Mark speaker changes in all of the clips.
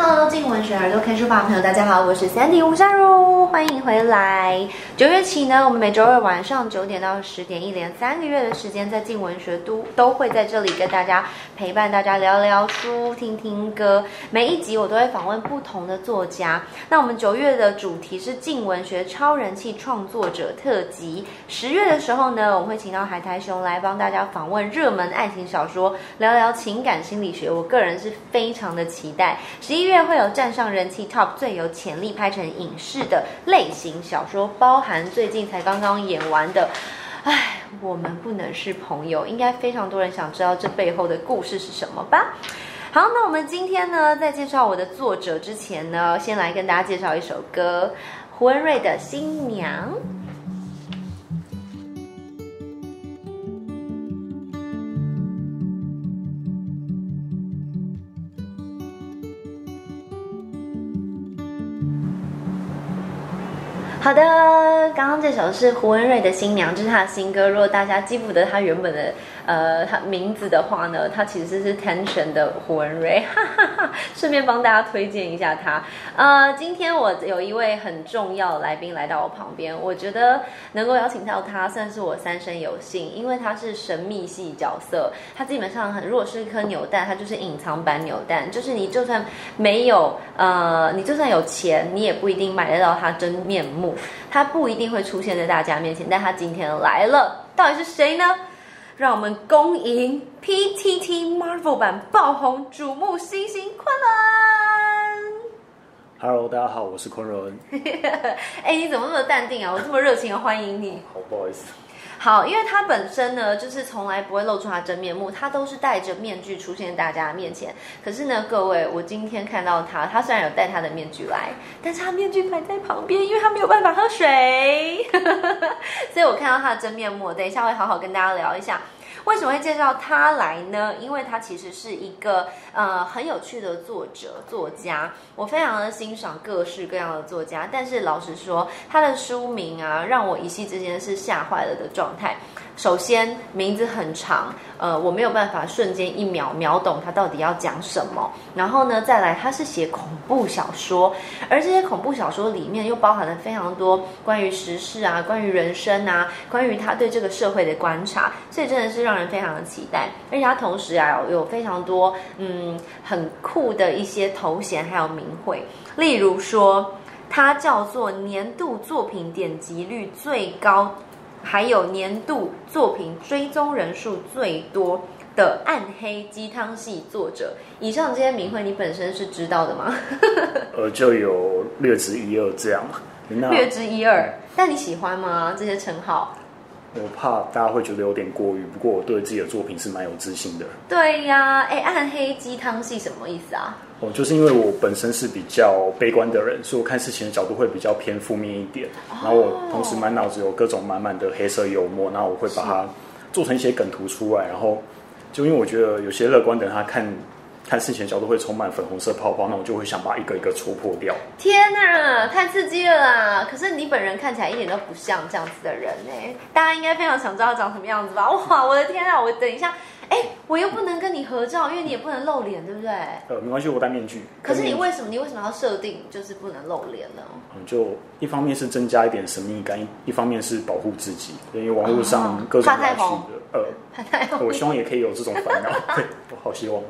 Speaker 1: Hello，静文学耳朵看书吧，朋友，大家好，我是 Sandy 吴善如，欢迎回来。九月起呢，我们每周二晚上九点到十点，一连三个月的时间，在静文学都都会在这里跟大家陪伴大家聊聊书，听听歌。每一集我都会访问不同的作家。那我们九月的主题是静文学超人气创作者特辑。十月的时候呢，我们会请到海苔熊来帮大家访问热门爱情小说，聊聊情感心理学。我个人是非常的期待。十一月会有站上人气 Top 最有潜力拍成影视的类型小说，包含最近才刚刚演完的，唉，我们不能是朋友，应该非常多人想知道这背后的故事是什么吧？好，那我们今天呢，在介绍我的作者之前呢，先来跟大家介绍一首歌，胡文瑞的《新娘》。好的，刚刚这首是胡文瑞的新娘，这是他的新歌。如果大家记不得他原本的呃他名字的话呢，他其实是 Tension 的胡文瑞，哈哈哈。顺便帮大家推荐一下他。呃，今天我有一位很重要的来宾来到我旁边，我觉得能够邀请到他，算是我三生有幸，因为他是神秘系角色。他基本上很，如果是一颗扭蛋，他就是隐藏版扭蛋，就是你就算没有呃，你就算有钱，你也不一定买得到他真面目。他不一定会出现在大家面前，但他今天来了，到底是谁呢？让我们恭迎 PTT Marvel 版爆红瞩目新星昆仑。
Speaker 2: Hello，大家好，我是昆仑。
Speaker 1: 哎，你怎么那么淡定啊？我这么热情的欢迎你。
Speaker 2: 好，不好意思。
Speaker 1: 好，因为他本身呢，就是从来不会露出他真面目，他都是戴着面具出现在大家面前。可是呢，各位，我今天看到他，他虽然有戴他的面具来，但是他面具摆在旁边，因为他没有办法喝水，所以我看到他的真面目。等一下会好好跟大家聊一下。为什么会介绍他来呢？因为他其实是一个呃很有趣的作者作家，我非常的欣赏各式各样的作家。但是老实说，他的书名啊，让我一夕之间是吓坏了的状态。首先名字很长，呃，我没有办法瞬间一秒秒懂他到底要讲什么。然后呢，再来他是写恐怖小说，而这些恐怖小说里面又包含了非常多关于时事啊、关于人生啊、关于他对这个社会的观察，所以真的是让人非常的期待。而且他同时啊有非常多嗯很酷的一些头衔还有名讳，例如说它叫做年度作品点击率最高。还有年度作品追踪人数最多的暗黑鸡汤系作者，以上这些名讳你本身是知道的吗？
Speaker 2: 呃，就有略知一二这样。
Speaker 1: 略知一二，但你喜欢吗？这些称号？
Speaker 2: 我怕大家会觉得有点过于，不过我对自己的作品是蛮有自信的。
Speaker 1: 对呀，哎，暗黑鸡汤系什么意思啊？
Speaker 2: 哦，就是因为我本身是比较悲观的人，所以我看事情的角度会比较偏负面一点。哦、然后我同时满脑子有各种满满的黑色幽默，然后我会把它做成一些梗图出来。然后就因为我觉得有些乐观的人他看看事情的角度会充满粉红色泡泡，那我就会想把一个一个戳破掉。
Speaker 1: 天哪，太刺激了啦！可是你本人看起来一点都不像这样子的人呢。大家应该非常想知道长什么样子吧？哇，我的天啊！我等一下。哎，我又不能跟你合照，因为你也不能露脸，对不对？
Speaker 2: 呃，没关系，我戴面具。
Speaker 1: 可是你为什么？你为什么要设定就是不能露脸呢？
Speaker 2: 嗯，就一方面是增加一点神秘感，一方面是保护自己，因为网络上各种有趣的。
Speaker 1: 哦、
Speaker 2: 呃，怕太红。我希望也可以有这种烦恼，对，我好希望。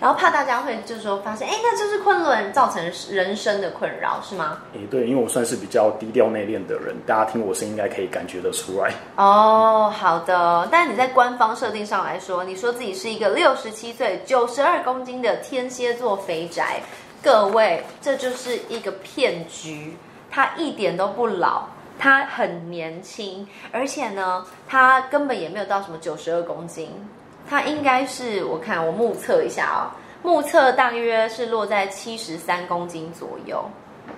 Speaker 1: 然后怕大家会就是说发现，哎，那就是昆仑造成人生的困扰，是吗？
Speaker 2: 哎，对，因为我算是比较低调内敛的人，大家听我声音应该可以感觉得出来。
Speaker 1: 哦，好的。但是你在官方设定上来说，你说自己是一个六十七岁、九十二公斤的天蝎座肥宅，各位，这就是一个骗局。他一点都不老，他很年轻，而且呢，他根本也没有到什么九十二公斤。他应该是，我看我目测一下啊、哦，目测大约是落在七十三公斤左右，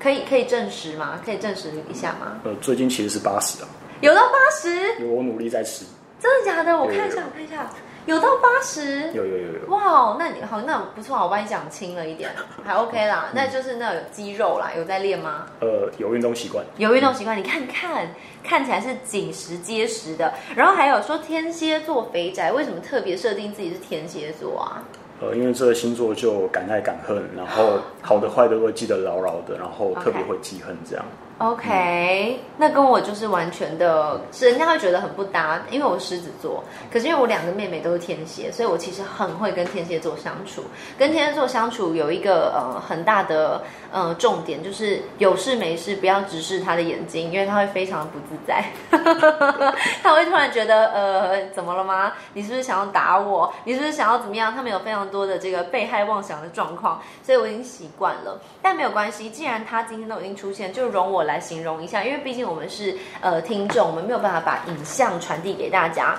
Speaker 1: 可以可以证实吗？可以证实一下吗？
Speaker 2: 呃，最近其实是八十啊，
Speaker 1: 有到八十？
Speaker 2: 有，我努力在吃。
Speaker 1: 真的假的？我看一下，我看一下。有到八十，
Speaker 2: 有有有有，
Speaker 1: 哇，那你好，那不错，我帮你讲轻了一点，还 OK 啦，嗯、那就是那有肌肉啦，有在练吗？
Speaker 2: 呃，有运动习惯，
Speaker 1: 有运动习惯，你看看，看起来是紧实结实的。然后还有说天蝎座肥宅，为什么特别设定自己是天蝎座啊？
Speaker 2: 呃，因为这个星座就敢爱敢恨，然后好的坏的都会记得牢牢的，然后特别会记恨这样。
Speaker 1: OK，、那跟我就是完全的，是人家会觉得很不搭，因为我狮子座，可是因为我两个妹妹都是天蝎，所以我其实很会跟天蝎座相处。跟天蝎座相处有一个呃很大的呃重点，就是有事没事不要直视他的眼睛，因为他会非常的不自在，他会突然觉得呃怎么了吗？你是不是想要打我？你是不是想要怎么样？他们有非常多的这个被害妄想的状况，所以我已经习惯了。但没有关系，既然他今天都已经出现，就容我来形容一下，因为毕竟我们是呃听众，我们没有办法把影像传递给大家。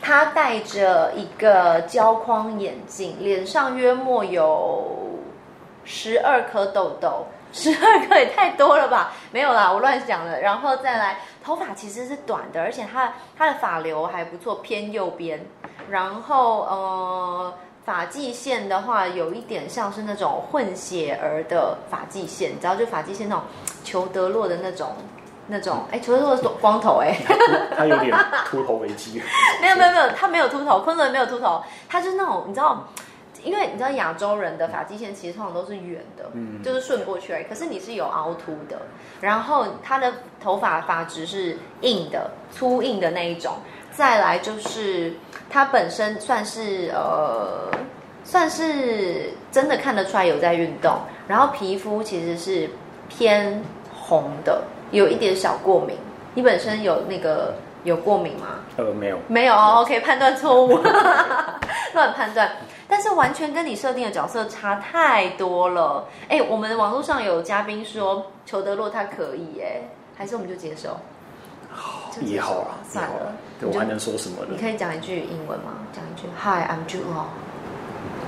Speaker 1: 他戴着一个胶框眼镜，脸上约莫有十二颗痘痘，十二颗也太多了吧？没有啦，我乱想了。然后再来，头发其实是短的，而且他他的发流还不错，偏右边。然后呃。发际线的话，有一点像是那种混血儿的发际线，你知道，就发际线那种裘德洛的那种那种。哎，裘德洛是光头哎，
Speaker 2: 他有点秃头危机。
Speaker 1: 没有没有没有，他没有秃头，昆仑没有秃头，他就是那种你知道，因为你知道亚洲人的发际线其实通常都是圆的，嗯，就是顺过去而已。可是你是有凹凸的，然后他的头发发质是硬的，粗硬的那一种。再来就是。他本身算是呃，算是真的看得出来有在运动，然后皮肤其实是偏红的，有一点小过敏。你本身有那个有过敏吗？
Speaker 2: 呃，没有，
Speaker 1: 没有哦。OK，判断错误，乱判断。但是完全跟你设定的角色差太多了。哎，我们网络上有嘉宾说裘德洛他可以，哎，还是我们就接受。
Speaker 2: 也好啊，
Speaker 1: 算了，
Speaker 2: 我还能说什么呢？
Speaker 1: 你可以讲一句英文吗？讲一句 Hi, I'm Jude.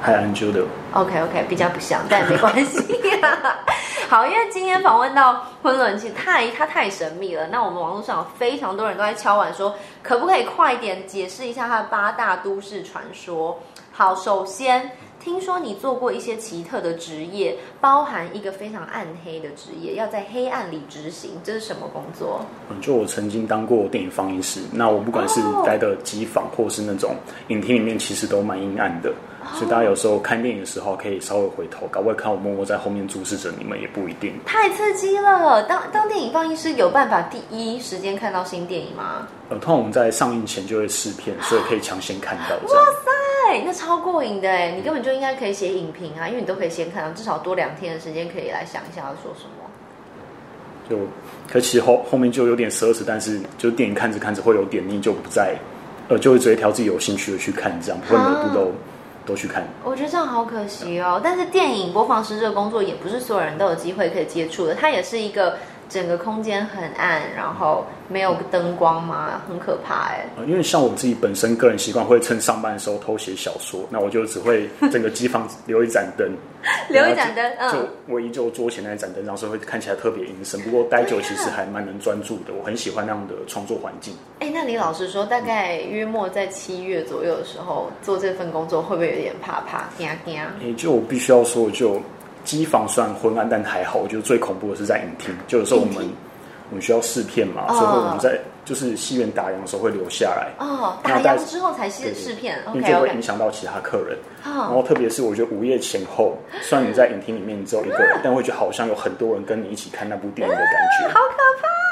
Speaker 2: Hi, I'm Jude.
Speaker 1: OK, OK，比较不像，但没关系啊。好，因为今天访问到昆仑，其实太他太神秘了。那我们网络上有非常多人都在敲碗说，可不可以快点解释一下他的八大都市传说？好，首先。听说你做过一些奇特的职业，包含一个非常暗黑的职业，要在黑暗里执行，这是什么工作？
Speaker 2: 嗯，就我曾经当过电影放映师，那我不管是待的机房，或是那种影厅里面，其实都蛮阴暗的。所以大家有时候看电影的时候，可以稍微回头，搞不好看我默默在后面注视着你们，也不一定。
Speaker 1: 太刺激了！当当电影放映师有办法第一时间看到新电影吗？
Speaker 2: 呃，通常我们在上映前就会试片，所以可以抢先看到。
Speaker 1: 哇塞，那超过瘾的哎！你根本就应该可以写影评啊，因为你都可以先看到，至少多两天的时间可以来想一下要说什么。
Speaker 2: 就，可其实后后面就有点奢侈，但是就电影看着看着会有点腻，就不再呃，就会直接挑自己有兴趣的去看，这样不会每部都。都去看，
Speaker 1: 我觉得这样好可惜哦。但是电影播放师这个工作也不是所有人都有机会可以接触的，它也是一个整个空间很暗，然后没有灯光嘛，很可怕哎。
Speaker 2: 因为像我自己本身个人习惯会趁上班的时候偷写小说，那我就只会整个机房留一盏灯。
Speaker 1: 留一盏灯，嗯，
Speaker 2: 就唯一就桌前那一盏灯，然后会看起来特别阴森。不过待久其实还蛮能专注的，我很喜欢那样的创作环境。
Speaker 1: 哎，那你老实说，大概约莫在七月左右的时候做这份工作，会不会有点怕怕、惊惊？
Speaker 2: 哎，就我必须要说，就机房虽然昏暗，但还好。我觉得最恐怖的是在影厅，就有时候我们我们需要试片嘛，所以我们在。就是戏院打烊的时候会留下来
Speaker 1: 哦，打烊之后才试试片，
Speaker 2: 因为就会影响到其他客人。然后特别是我觉得午夜前后，虽然你在影厅里面你只有一个人，但会觉得好像有很多人跟你一起看那部电影的感觉，
Speaker 1: 好可怕。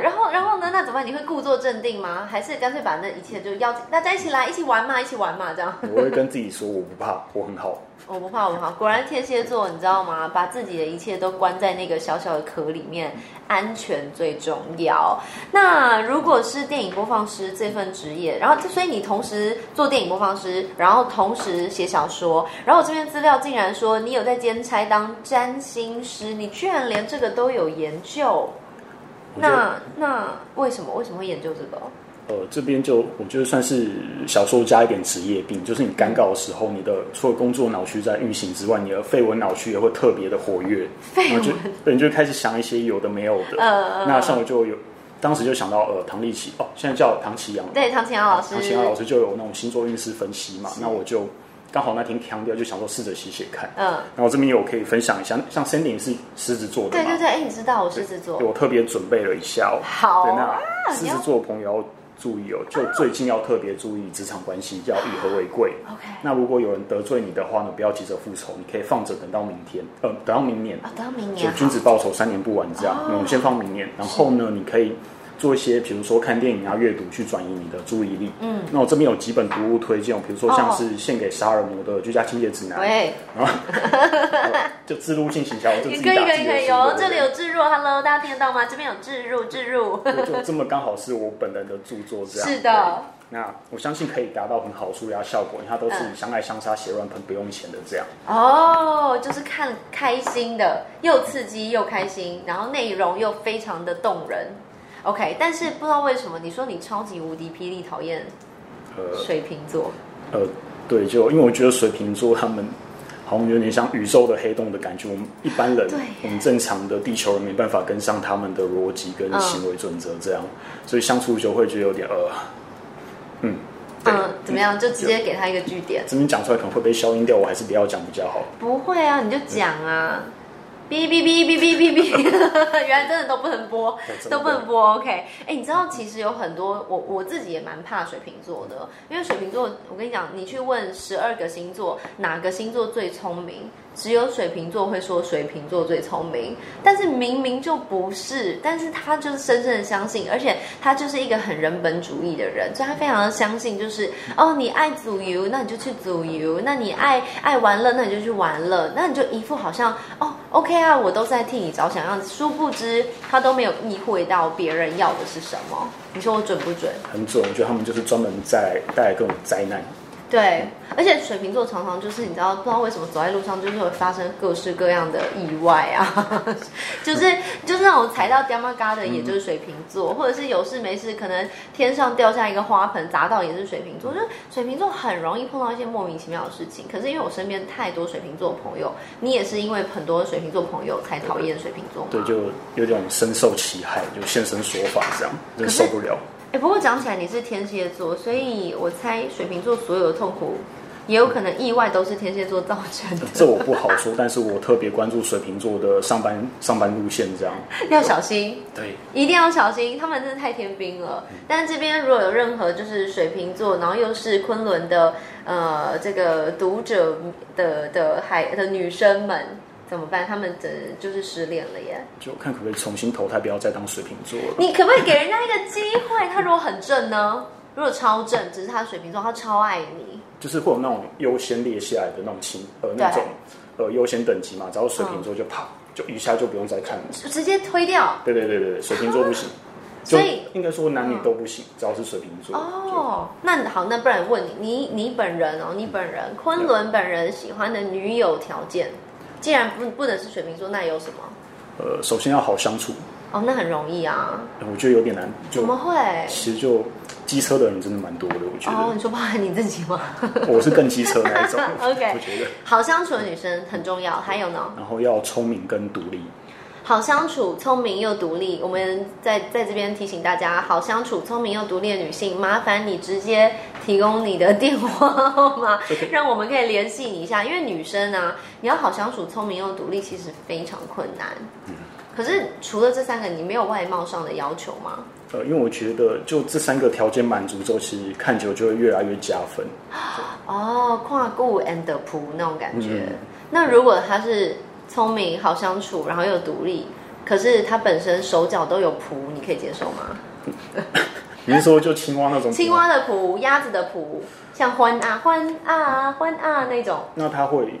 Speaker 1: 然后然后呢？那怎么办？你会故作镇定吗？还是干脆把那一切就邀请大家一起来一起玩嘛，一起玩嘛，这样？
Speaker 2: 我会跟自己说，我不怕，我很好。
Speaker 1: 我不怕，我不怕。果然天蝎座，你知道吗？把自己的一切都关在那个小小的壳里面，安全最重要。那如果是电影播放师这份职业，然后所以你同时做电影播放师，然后同时写小说，然后我这边资料竟然说你有在兼差当占星师，你居然连这个都有研究。那那为什么为什么会研究这个？
Speaker 2: 呃，这边就我觉得算是小说加一点职业病，就是你赶稿的时候，你的除了工作脑区在运行之外，你的废文脑区也会特别的活跃，
Speaker 1: 废文，
Speaker 2: 对，你就开始想一些有的没有的。呃，那像我就有，当时就想到呃，唐立奇哦，现在叫唐奇阳，
Speaker 1: 对，唐奇阳老师，
Speaker 2: 唐奇阳老师就有那种星座运势分析嘛，那我就刚好那天强调，就想说试着写写看，嗯，然后这边有可以分享一下，像 Sandy 是狮子座的，
Speaker 1: 对对对，哎，你知道我狮子座，
Speaker 2: 我特别准备了一下哦，
Speaker 1: 好，
Speaker 2: 对，那狮子座的朋友要。注意哦，就最近要特别注意职场关系，要以和为贵。
Speaker 1: OK。
Speaker 2: 那如果有人得罪你的话呢，不要急着复仇，你可以放着等到明天，呃，等到明年。
Speaker 1: 啊、哦，等到明年。
Speaker 2: 就君子报仇，三年不晚，这样。哦、我们先放明年，然后呢，你可以。做一些，比如说看电影啊、阅读，去转移你的注意力。嗯，那我这边有几本读物推荐，比如说像是献给杀人魔的居家清洁指南。
Speaker 1: 喂，
Speaker 2: 然后 就自入性行销，就自己
Speaker 1: 可以可以可以有，这里有置入，Hello，大家听得到吗？这边有置入置入，
Speaker 2: 就这么刚好是我本人的著作，这样。
Speaker 1: 是的。
Speaker 2: 那我相信可以达到很好舒压效果，因为它都是相爱相杀、血乱喷，不用钱的这样。
Speaker 1: 哦，就是看开心的，又刺激又开心，然后内容又非常的动人。OK，但是不知道为什么你说你超级无敌霹雳讨厌水瓶座？
Speaker 2: 呃，对，就因为我觉得水瓶座他们好像有点像宇宙的黑洞的感觉，我们一般人，我们正常的地球人没办法跟上他们的逻辑跟行为准则，这样，嗯、所以相处就会觉得有点呃，嗯，
Speaker 1: 嗯，怎么样？就直接给他一个据点，
Speaker 2: 这边讲出来可能会被消音掉，我还是不要讲比较好。
Speaker 1: 不会啊，你就讲啊。嗯哔哔哔哔哔哔哔，原来真的都不能播，都不能播。OK，哎、欸，你知道其实有很多我我自己也蛮怕水瓶座的，因为水瓶座，我跟你讲，你去问十二个星座哪个星座最聪明？只有水瓶座会说水瓶座最聪明，但是明明就不是，但是他就是深深的相信，而且他就是一个很人本主义的人，所以他非常的相信，就是哦，你爱组游，那你就去组游；那你爱爱玩乐，那你就去玩乐，那你就一副好像哦，OK 啊，我都在替你着想样子，殊不知他都没有意会到别人要的是什么。你说我准不准？
Speaker 2: 很准，我觉得他们就是专门在带来各种灾难。
Speaker 1: 对，而且水瓶座常常就是你知道，不知道为什么走在路上就是会发生各式各样的意外啊，就是就是那种踩到掉嘛嘎的，也就是水瓶座，嗯、或者是有事没事，可能天上掉下一个花盆砸到也是水瓶座，就是水瓶座很容易碰到一些莫名其妙的事情。可是因为我身边太多水瓶座朋友，你也是因为很多水瓶座朋友才讨厌水瓶座吗？
Speaker 2: 对，就有点深受其害，就现身说法这样，真受不了。
Speaker 1: 哎，不过讲起来你是天蝎座，所以我猜水瓶座所有的痛苦，也有可能意外都是天蝎座造成的。
Speaker 2: 这我不好说，但是我特别关注水瓶座的上班上班路线，这样
Speaker 1: 要小心。
Speaker 2: 对，
Speaker 1: 一定要小心，他们真的太天兵了。嗯、但是这边如果有任何就是水瓶座，然后又是昆仑的呃这个读者的的海的女生们。怎么办？他们的就是失恋了耶！
Speaker 2: 就看可不可以重新投胎，不要再当水瓶座了。
Speaker 1: 你可不可以给人家一个机会？他如果很正呢？如果超正，只是他水瓶座，他超爱你。
Speaker 2: 就是会有那种优先列下来的那种情呃那种呃优先等级嘛，只要水瓶座就啪、嗯、就一下就不用再看了，
Speaker 1: 直接推掉。
Speaker 2: 对对对对，水瓶座不行。所以应该说男女都不行，嗯、只要是水瓶座。
Speaker 1: 哦，那好，那不然问你，你你本人哦，你本人昆仑本人喜欢的女友条件？既然不不能是水瓶座，那有什么？
Speaker 2: 呃，首先要好相处。
Speaker 1: 哦，那很容易啊。
Speaker 2: 我觉得有点难。
Speaker 1: 怎么会？
Speaker 2: 其实就机车的人真的蛮多的，我觉得。
Speaker 1: 哦，你说包含你自己吗？
Speaker 2: 我是更机车那一种。
Speaker 1: OK，
Speaker 2: 我觉得
Speaker 1: 好相处的女生很重要。还有呢？
Speaker 2: 然后要聪明跟独立。
Speaker 1: 好相处、聪明又独立，我们在在这边提醒大家：好相处、聪明又独立的女性，麻烦你直接提供你的电话号码. 让我们可以联系你一下。因为女生、啊，你要好相处、聪明又独立，其实非常困难。嗯，可是除了这三个，你没有外貌上的要求吗？
Speaker 2: 呃，因为我觉得就这三个条件满足之后，其实看久就会越来越加分。
Speaker 1: 哦，跨顾 and 普那种感觉。嗯、那如果他是？聪明、好相处，然后又独立，可是他本身手脚都有蹼，你可以接受吗？
Speaker 2: 你是说就青蛙那种？
Speaker 1: 青蛙的蹼，鸭子的蹼，像欢啊欢啊欢啊那种。
Speaker 2: 那他会，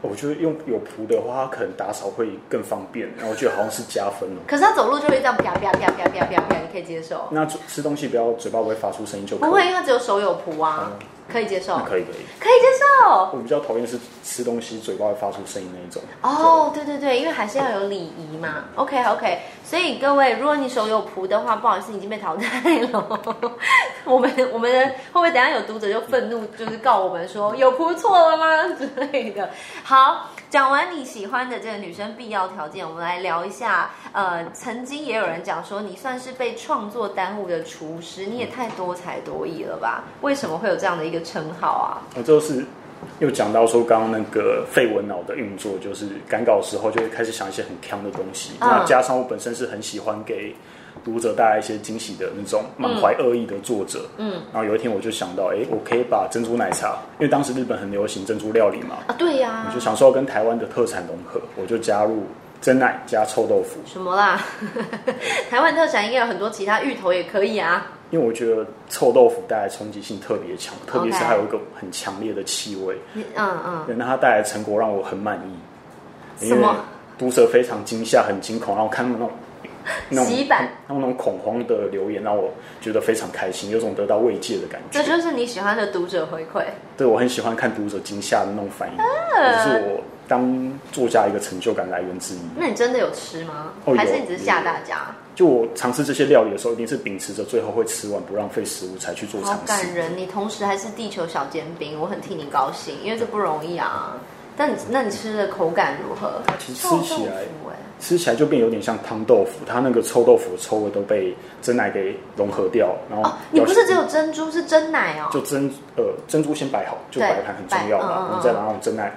Speaker 2: 我觉得用有蹼的话，他可能打扫会更方便。然后我觉得好像是加分哦。
Speaker 1: 可是他走路就会这样啪啪啪啪啪啪啪，你可以接受？
Speaker 2: 那吃东西不要嘴巴不会发出声音就可以。
Speaker 1: 不会，因为只有手有蹼啊。嗯可以接受，
Speaker 2: 可以可以，
Speaker 1: 可以接受。
Speaker 2: 我比较讨厌是吃东西嘴巴会发出声音那一种。
Speaker 1: 哦，对对对，因为还是要有礼仪嘛。OK OK，所以各位，如果你手有蹼的话，不好意思，你已经被淘汰了。我们我们会不会等下有读者就愤怒，就是告我们说有蹼错了吗之类的？好。讲完你喜欢的这个女生必要条件，我们来聊一下。呃，曾经也有人讲说你算是被创作耽误的厨师，你也太多才多艺了吧？为什么会有这样的一个称号啊？
Speaker 2: 我就是又讲到说，刚刚那个废文脑的运作，就是赶稿的时候就会开始想一些很强的东西。嗯、那加上我本身是很喜欢给读者带来一些惊喜的那种满怀恶意的作者。嗯，然后有一天我就想到，哎，我可以把珍珠奶茶，因为当时日本很流行珍珠料理嘛。
Speaker 1: 啊，对呀。
Speaker 2: 我就想说跟台湾的特产融合，我就加入真奶加臭豆腐。
Speaker 1: 什么啦？台湾特产应该有很多其他芋头也可以啊。
Speaker 2: 因为我觉得臭豆腐带来冲击性特别强，特别是还有一个很强烈的气味。
Speaker 1: 嗯嗯。
Speaker 2: 那它带来的成果让我很满意。什么？读者非常惊吓，很惊恐，然后看他们那种 那种板那种恐慌的留言，让我觉得非常开心，有种得到慰藉的感觉。
Speaker 1: 这就是你喜欢的读者回馈。
Speaker 2: 对，我很喜欢看读者惊吓的那种反应，这、啊、是我当作家一个成就感来源之一。
Speaker 1: 那你真的有吃吗？哦、还是你只是吓大家？
Speaker 2: 就我尝试这些料理的时候，一定是秉持着最后会吃完不浪费食物才去做尝试。
Speaker 1: 好感人，你同时还是地球小煎饼，我很替你高兴，因为这不容易啊。但你那你吃的口感如何？
Speaker 2: 其实吃起来，吃起来就变有点像汤豆腐，它那个臭豆腐的臭味都被蒸奶给融合掉。然后、哦、
Speaker 1: 你不是只有珍珠，是蒸奶哦。
Speaker 2: 就珍呃珍珠先摆好，就摆盘很重要嘛，然后、嗯嗯、再然后珍奶。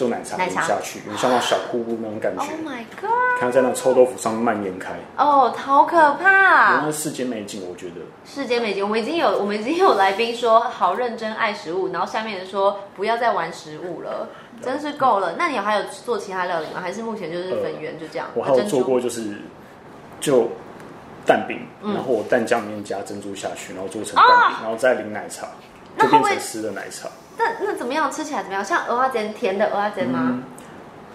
Speaker 2: 就奶茶淋下去，有像那种小瀑布那种感觉。
Speaker 1: Oh my god！
Speaker 2: 看它在那臭豆腐上蔓延开。
Speaker 1: 哦、oh，好可怕！
Speaker 2: 那世间美景，我觉得。
Speaker 1: 世间美景，我们已经有我们已经有来宾说好认真爱食物，然后下面人说不要再玩食物了，真是够了。那你还有做其他料理吗？还是目前就是粉圆就这样？呃、
Speaker 2: 我还有做过就是就蛋饼，然后我蛋酱里面加珍珠下去，然后做成蛋饼，哦、然后再淋奶茶，就变成湿的奶茶。
Speaker 1: 那那怎么样？吃起来怎么样？像蚵仔煎甜的蚵仔煎吗？嗯，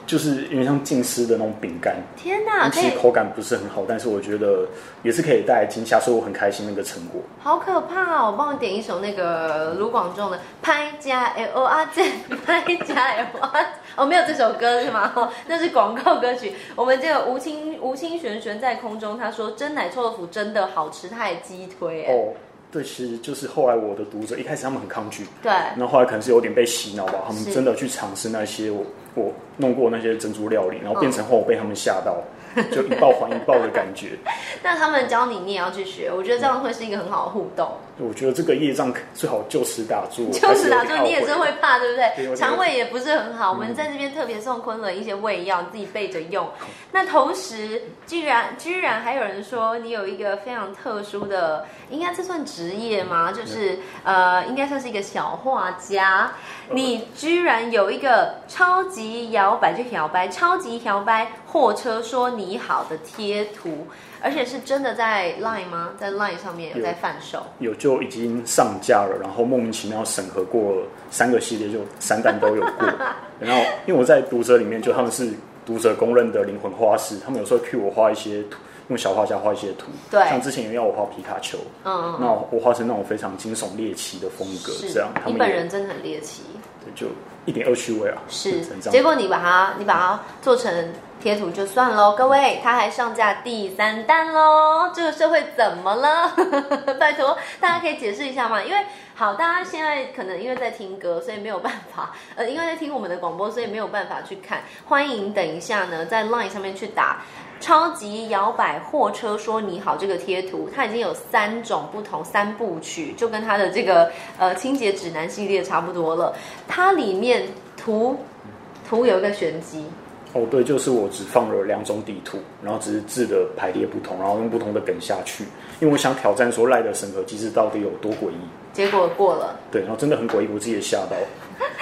Speaker 2: 就是有点像浸湿的那种饼干。
Speaker 1: 天哪！
Speaker 2: 其实口感不是很好，但是我觉得也是可以带来惊吓，所以我很开心那个成果。
Speaker 1: 好可怕哦！我帮你点一首那个卢广仲的《拍加蚵仔煎》，拍加蚵仔。哦，没有这首歌是吗？哦，那是广告歌曲。我们这个吴清吴清玄悬在空中，他说真奶臭豆腐真的好吃，他还激推哦。
Speaker 2: 对，其实就是后来我的读者一开始他们很抗拒，
Speaker 1: 对，
Speaker 2: 然后后来可能是有点被洗脑吧，他们真的去尝试那些我我弄过那些珍珠料理，然后变成后被他们吓到。嗯就一报还一报的感觉。
Speaker 1: 那他们教你，你也要去学。我觉得这样会是一个很好的互动。
Speaker 2: 我觉得这个业障最好就此打住。
Speaker 1: 就此打住，你也是会怕，对不对？肠胃也不是很好。嗯、我们在这边特别送昆仑一些胃药，自己备着用。那同时，居然居然还有人说你有一个非常特殊的，应该这算职业吗？就是呃，应该算是一个小画家。你居然有一个超级摇摆，就摇摆，超级摇摆货车说你好的贴图，而且是真的在 Line 吗？在 Line 上面有在贩售？
Speaker 2: 有，有就已经上架了，然后莫名其妙审核过三个系列，就三单都有过。然后因为我在读者里面，就他们是读者公认的灵魂画师，他们有时候 cue 我画一些图。用小画家画一些图，对，像之前有人要我画皮卡丘，嗯，那我画成那种非常惊悚猎奇的风格，这样。
Speaker 1: 你本人真的很猎奇，
Speaker 2: 对，就一点恶趣味啊。
Speaker 1: 是，结果你把它，你把它做成贴图就算喽。各位，它还上架第三弹喽。这个社会怎么了？拜托，大家可以解释一下吗？因为好，大家现在可能因为在听歌，所以没有办法，呃，因为在听我们的广播，所以没有办法去看。欢迎等一下呢，在 Line 上面去打。超级摇摆货车说你好，这个贴图它已经有三种不同三部曲，就跟它的这个呃清洁指南系列差不多了。它里面图图有一个玄机
Speaker 2: 哦，对，就是我只放了两种底图，然后只是字的排列不同，然后用不同的梗下去，因为我想挑战说赖的审核机制到底有多诡异。
Speaker 1: 结果过了，
Speaker 2: 对，然后真的很诡异，我自己也吓到。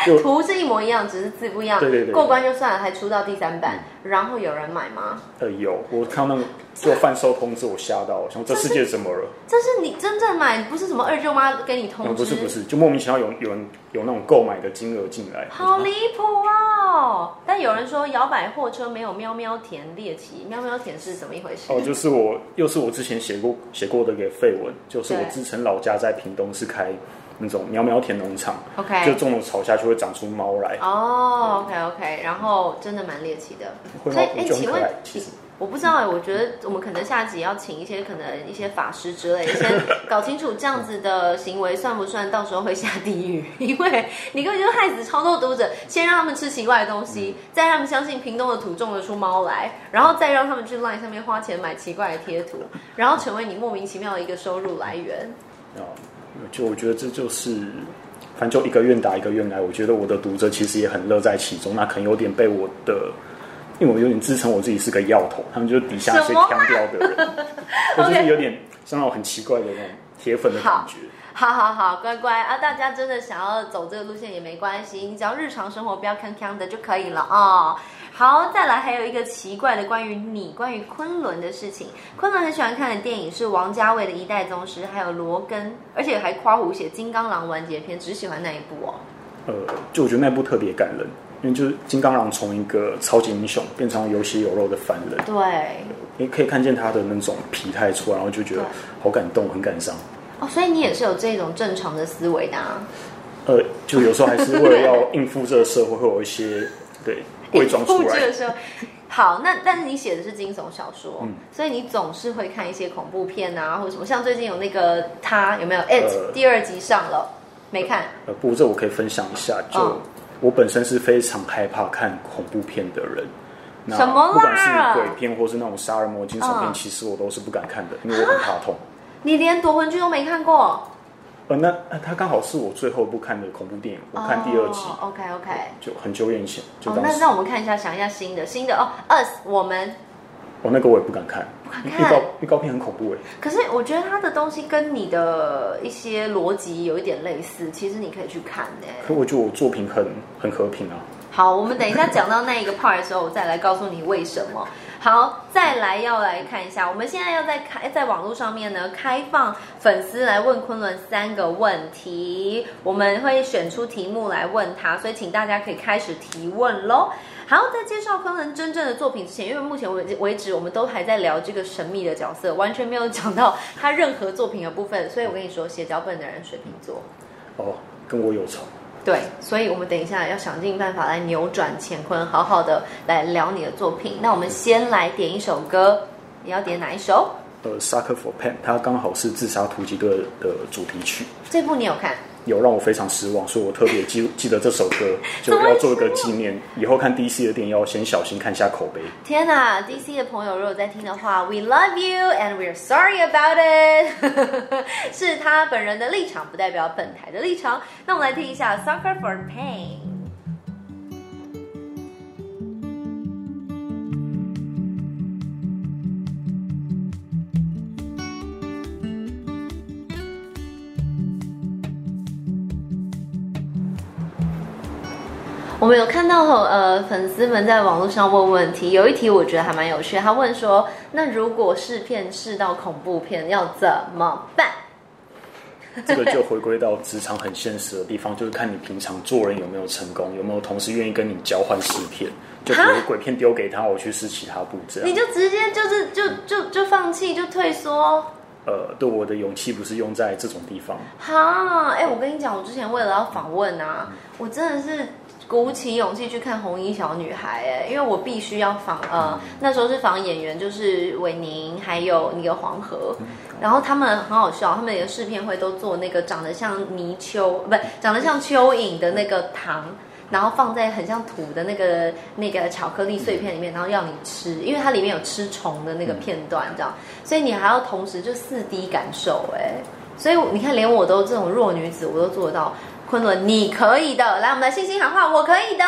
Speaker 1: 图是一模一样，只是字不一样。
Speaker 2: 对对对，
Speaker 1: 过关就算了，还出到第三版，嗯，然后有人买吗？
Speaker 2: 呃，有，我看到那个做贩售通知，我吓到，我想这世界怎么了？
Speaker 1: 这是你真正买，不是什么二舅妈给你通知？
Speaker 2: 嗯，不是不是，就莫名其妙有有人有那种购买的金额进来，
Speaker 1: 好离谱哦！但有人说摇摆货车没有喵喵田猎奇，喵喵田是怎么一回事？
Speaker 2: 哦，就是我又是我之前写过写过的一个废文，就是我自称老家在屏东是开。那种苗苗田农场，OK，就种了草下去会长出猫来。
Speaker 1: 哦、oh，OK OK，然后真的蛮猎奇的。所以，哎，请问，我不知道哎，我觉得我们可能下集要请一些可能一些法师之类，先搞清楚这样子的行为算不算，到时候会下地狱。因为你根本就害死超多读者，先让他们吃奇怪的东西，嗯、再让他们相信屏东的土种得出猫来，然后再让他们去 LINE 上面花钱买奇怪的贴图，然后成为你莫名其妙的一个收入来源。
Speaker 2: 就我觉得这就是，反正就一个愿打一个愿挨。我觉得我的读者其实也很乐在其中。那可能有点被我的，因因为我有点自称我自己是个药头，他们就是底下一些腔调的人，我就是有点像那种很奇怪的那种铁粉的感觉。
Speaker 1: 好好好，乖乖啊！大家真的想要走这个路线也没关系，你只要日常生活不要锵锵的就可以了啊。哦好，再来还有一个奇怪的关于你关于昆仑的事情。昆仑很喜欢看的电影是王家卫的《一代宗师》，还有罗根，而且还夸胡写《金刚狼完结篇》，只喜欢那一部哦。
Speaker 2: 呃，就我觉得那部特别感人，因为就是金刚狼从一个超级英雄变成有血有肉的凡人，
Speaker 1: 对，
Speaker 2: 你可以看见他的那种疲态出来，然后就觉得好感动，很感伤。
Speaker 1: 哦，所以你也是有这种正常的思维的啊？
Speaker 2: 呃，就有时候还是为了要应付这个社会，会有一些对。伪装出
Speaker 1: 来好，那但是你写的是惊悚小说，嗯，所以你总是会看一些恐怖片啊，或者什么，像最近有那个他有没有《It》第二集上了，没看？
Speaker 2: 呃，不过这我可以分享一下，就、嗯、我本身是非常害怕看恐怖片的人，
Speaker 1: 什么啦？
Speaker 2: 不管是鬼片或是那种杀人魔惊悚片，其实我都是不敢看的，因为我很怕痛。
Speaker 1: 你连夺魂剧都没看过？
Speaker 2: 呃，那他刚好是我最后一部看的恐怖电影，我看第二集。
Speaker 1: Oh, OK OK，
Speaker 2: 就很久远以前。就
Speaker 1: 哦，那让我们看一下，想一下新的新的哦，Us 我们。
Speaker 2: 哦，那个我也不敢看，
Speaker 1: 不敢看。
Speaker 2: 预告预告片很恐怖哎。
Speaker 1: 可是我觉得他的东西跟你的一些逻辑有一点类似，其实你可以去看哎。
Speaker 2: 可我觉得我作品很很和平啊。
Speaker 1: 好，我们等一下讲到那一个 part 的时候，我再来告诉你为什么。好，再来要来看一下，我们现在要在开在网络上面呢，开放粉丝来问昆仑三个问题，我们会选出题目来问他，所以请大家可以开始提问喽。好，在介绍昆仑真正的作品之前，因为目前为为止我们都还在聊这个神秘的角色，完全没有讲到他任何作品的部分，所以我跟你说，写脚本的人水瓶座，
Speaker 2: 哦，跟我有仇。
Speaker 1: 对，所以我们等一下要想尽办法来扭转乾坤，好好的来聊你的作品。那我们先来点一首歌，你要点哪一首？
Speaker 2: 呃，Sucker for Pain，它刚好是自杀突击队的主题曲。
Speaker 1: 这部你有看？
Speaker 2: 有让我非常失望，所以我特别记记得这首歌，就要做一个纪念。以后看 DC 的电影要先小心看一下口碑。
Speaker 1: 天哪，DC 的朋友如果在听的话，We love you and we're sorry about it。是他本人的立场，不代表本台的立场。那我们来听一下《Sucker for Pain》。我们有看到呃，粉丝们在网络上问问题，有一题我觉得还蛮有趣，他问说：那如果试片试到恐怖片要怎么办？
Speaker 2: 这个就回归到职场很现实的地方，就是看你平常做人有没有成功，有没有同事愿意跟你交换试片。就比如鬼片丢给他，我去试其他部这样。
Speaker 1: 你就直接就是就就就放弃就退缩？
Speaker 2: 呃，对，我的勇气不是用在这种地方。
Speaker 1: 哈，哎，我跟你讲，我之前为了要访问啊，嗯、我真的是。鼓起勇气去看《红衣小女孩》哎，因为我必须要访呃，那时候是访演员，就是韦宁还有那个黄河，然后他们很好笑，他们连试片会都做那个长得像泥鳅，不长得像蚯蚓的那个糖，然后放在很像土的那个那个巧克力碎片里面，然后要你吃，因为它里面有吃虫的那个片段，这样，所以你还要同时就四 D 感受哎，所以你看连我都这种弱女子，我都做得到。昆仑，你可以的！来，我们来信心喊话，我可以的，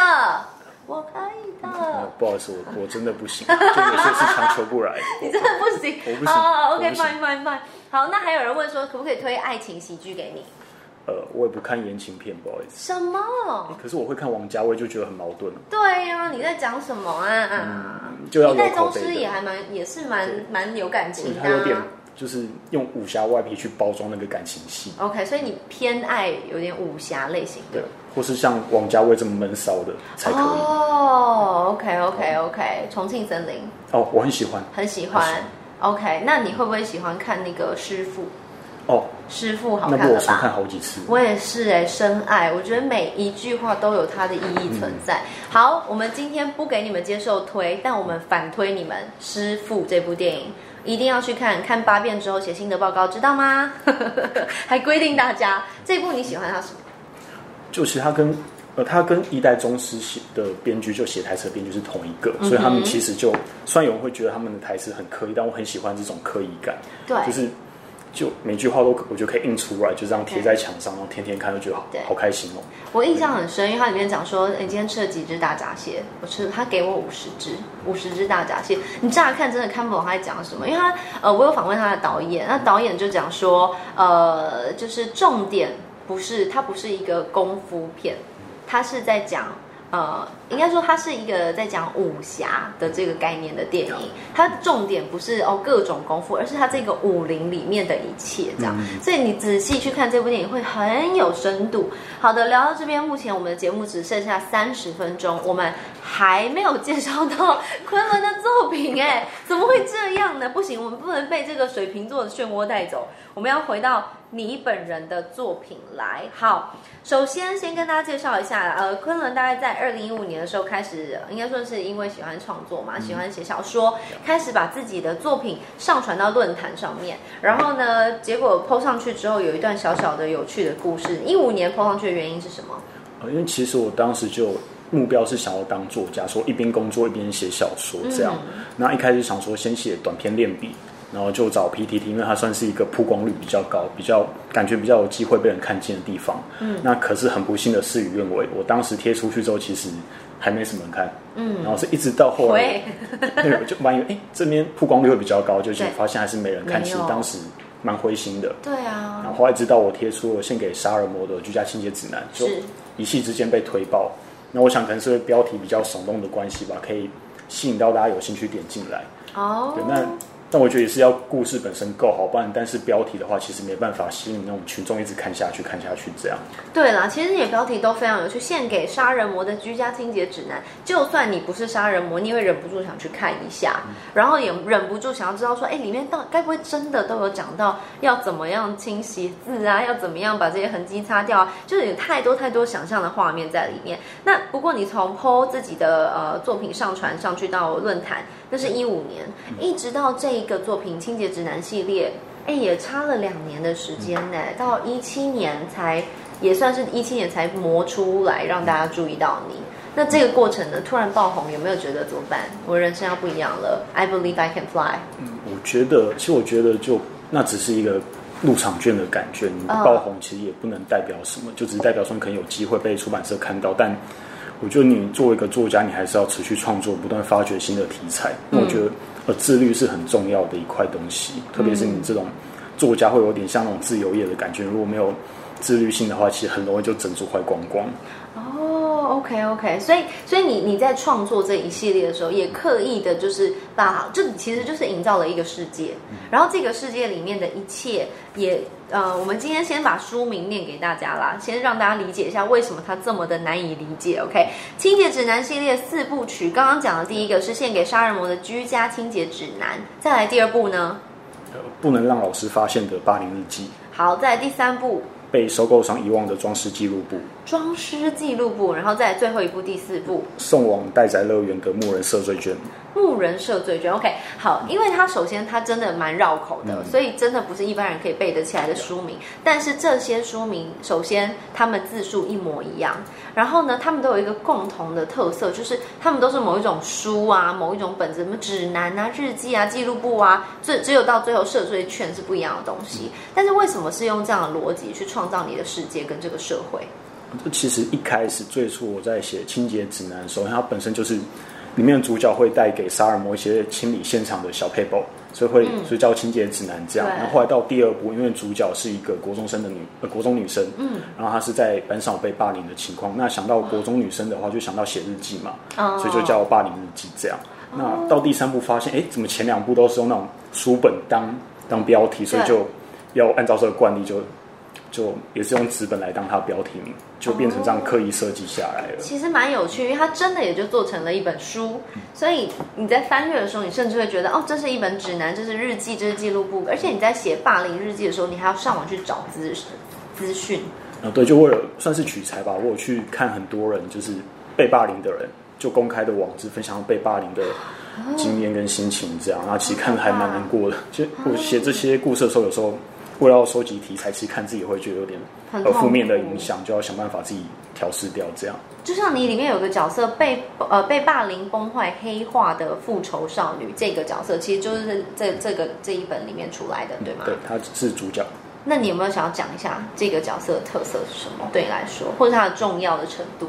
Speaker 1: 我可以的。
Speaker 2: 嗯、不好意思，我我真的不行，就有些是强求不来。
Speaker 1: 你真的不行，
Speaker 2: 我不行。好
Speaker 1: ，OK，fine，fine，fine。Fine, fine. 好，那还有人问说，可不可以推爱情喜剧给你？
Speaker 2: 呃，我也不看言情片，不好意思。
Speaker 1: 什么？
Speaker 2: 可是我会看王家卫，就觉得很矛盾。
Speaker 1: 对呀、啊，你在讲什么啊？
Speaker 2: 嗯，就要一代
Speaker 1: 宗师也还蛮，也是蛮蛮有感情的、啊。
Speaker 2: 就是用武侠外皮去包装那个感情戏。
Speaker 1: OK，所以你偏爱有点武侠类型的，
Speaker 2: 对，或是像王家卫这么闷骚的才可以。
Speaker 1: 哦，OK，OK，OK，重庆森林。
Speaker 2: 哦，我很喜欢，
Speaker 1: 很喜欢。OK，那你会不会喜欢看那个师父？
Speaker 2: 哦，
Speaker 1: 师父好看吧？
Speaker 2: 那部我重看好几次。
Speaker 1: 我也是哎，深爱。我觉得每一句话都有它的意义存在。嗯、好，我们今天不给你们接受推，但我们反推你们《师父》这部电影。一定要去看看八遍之后写心得报告，知道吗？还规定大家这部你喜欢他什么？
Speaker 2: 就其实他跟呃，他跟一代宗师写的编剧就写台词的编剧是同一个，嗯，所以他们其实就虽然有人会觉得他们的台词很刻意，但我很喜欢这种刻意感。
Speaker 1: 对，
Speaker 2: 就是就每句话都我就可以印出来，就这样贴在墙上，然后天天看，就觉得好好开心哦。
Speaker 1: 我印象很深，因为它里面讲说，你今天吃了几只大闸蟹？我吃，他给我五十只，五十只大闸蟹。你乍看真的看不懂他在讲什么，因为他呃，我有访问他的导演，那导演就讲说，呃，就是重点不是，它不是一个功夫片，他是在讲。呃，应该说它是一个在讲武侠的这个概念的电影，它重点不是哦各种功夫，而是它这个武林里面的一切这样。嗯、所以你仔细去看这部电影会很有深度。好的，聊到这边，目前我们的节目只剩下三十分钟，我们还没有介绍到昆仑的作品，哎，怎么会这样呢？不行，我们不能被这个水瓶座的漩涡带走，我们要回到。你本人的作品来。好，首先先跟大家介绍一下，呃，昆仑大概在二零一五年的时候开始，应该说是因为喜欢创作嘛，喜欢写小说，开始把自己的作品上传到论坛上面。然后呢，结果 PO 上去之后，有一段小小的有趣的故事。一五年 PO 上去的原因是什么？
Speaker 2: 呃，因为其实我当时就目标是想要当作家，说一边工作一边写小说这样。嗯、那一开始想说先写短篇练笔。然后就找 PTT，因为它算是一个曝光率比较高、比较感觉比较有机会被人看见的地方。嗯，那可是很不幸的事与愿违，我当时贴出去之后，其实还没什么人看。嗯，然后是一直到后来，对，我 就蛮以为哎，这边曝光率会比较高，就发现还是没人看。其实当时蛮灰心的。
Speaker 1: 对啊。
Speaker 2: 然后后来直到我贴出了献给杀人魔的居家清洁指南，就一夕之间被推爆。那我想可能是标题比较耸动的关系吧，可以吸引到大家有兴趣点进来。哦，对，那。但我觉得也是要故事本身够好，不然但是标题的话，其实没办法吸引那种群众一直看下去、看下去这样。
Speaker 1: 对啦，其实你的标题都非常有趣，献给杀人魔的居家清洁指南。就算你不是杀人魔，你也会忍不住想去看一下，嗯、然后也忍不住想要知道说，哎，里面到该不会真的都有讲到要怎么样清洗字啊，要怎么样把这些痕迹擦掉啊？就是有太多太多想象的画面在里面。那不过你从 PO 自己的呃作品上传上去到论坛。那是一五年，一直到这一个作品《清洁指南》系列，哎，也差了两年的时间呢。到一七年才，也算是一七年才磨出来，让大家注意到你。那这个过程呢，突然爆红，有没有觉得怎么办？我人生要不一样了。I believe I can fly。
Speaker 2: 嗯，我觉得，其实我觉得，就那只是一个入场券的感觉。你爆红其实也不能代表什么，就只是代表说你可能有机会被出版社看到，但。我觉得你作为一个作家，你还是要持续创作，不断发掘新的题材。那我觉得，呃，自律是很重要的一块东西，特别是你这种作家，会有点像那种自由业的感觉。如果没有自律性的话，其实很容易就整出坏光光。
Speaker 1: OK OK，所以所以你你在创作这一系列的时候，也刻意的就是把，这其实就是营造了一个世界，然后这个世界里面的一切也呃，我们今天先把书名念给大家啦，先让大家理解一下为什么它这么的难以理解。OK，清洁指南系列四部曲，刚刚讲的第一个是献给杀人魔的居家清洁指南，再来第二部呢，
Speaker 2: 呃，不能让老师发现的霸凌日记。
Speaker 1: 好，再来第三部。
Speaker 2: 被收购商遗忘的装饰记录簿，
Speaker 1: 装饰记录簿，然后再最后一步第四步，
Speaker 2: 送往待宅乐园的牧人赦罪券。
Speaker 1: 牧人赦罪券，OK，好，因为它首先它真的蛮绕口的，嗯、所以真的不是一般人可以背得起来的书名。嗯、但是这些书名，首先他们字数一模一样，然后呢，他们都有一个共同的特色，就是他们都是某一种书啊，某一种本子，什么指南啊、日记啊、记录簿啊，最只有到最后赦罪券是不一样的东西。嗯、但是为什么是用这样的逻辑去创造你的世界跟这个社会？
Speaker 2: 这其实一开始最初我在写清洁指南的时候，它本身就是。里面的主角会带给萨尔摩一些清理现场的小撇步，所以会所以叫清洁指南这样。嗯、然后后来到第二部，因为主角是一个国中生的女呃国中女生，嗯，然后她是在班上被霸凌的情况。那想到国中女生的话，就想到写日记嘛，哦、所以就叫霸凌日记这样。哦、那到第三部发现，哎，怎么前两部都是用那种书本当当标题，所以就要按照这个惯例就。就也是用纸本来当它标题名，就变成这样刻意设计下来了。
Speaker 1: 其实蛮有趣，因为它真的也就做成了一本书，所以你在翻阅的时候，你甚至会觉得哦，这是一本指南，这是日记，这是记录簿。而且你在写霸凌日记的时候，你还要上网去找资资讯。
Speaker 2: 啊，对，就为了算是取材吧。我有去看很多人就是被霸凌的人，就公开的网志分享被霸凌的经验跟心情，这样。然后其实看的还蛮难过的。其实 我写这些故事的时候，有时候。为了要收集题材，其实看自己会觉得有点呃负面的影响，就要想办法自己调试掉。这样，
Speaker 1: 就像你里面有个角色被呃被霸凌崩坏黑化的复仇少女，这个角色其实就是这这个这一本里面出来的，对吗？
Speaker 2: 对，她是主角。
Speaker 1: 那你有没有想要讲一下这个角色的特色是什么？对你来说，或者它的重要的程度？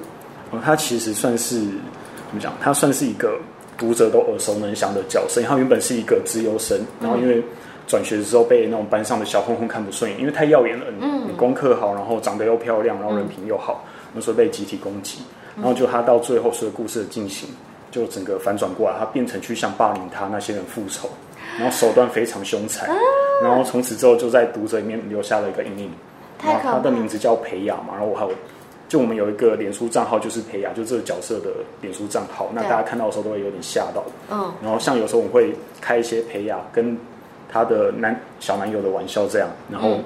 Speaker 2: 嗯，他其实算是怎么讲？它算是一个读者都耳熟能详的角色。他原本是一个资优生，然后因为转学的时候被那种班上的小混混看不顺眼，因为太耀眼了。嗯，你功课好，然后长得又漂亮，然后人品又好，那时候被集体攻击。然后就他到最后，随着故事的进行，就整个反转过来，他变成去向霸凌他那些人复仇，然后手段非常凶残。然后从此之后，就在读者里面留下了一个阴影。然后他的名字叫裴雅嘛，然后我还有。就我们有一个脸书账号，就是培雅，就这个角色的脸书账号。那大家看到的时候都会有点吓到。嗯。然后像有时候我们会开一些培雅跟他的男小男友的玩笑这样，然后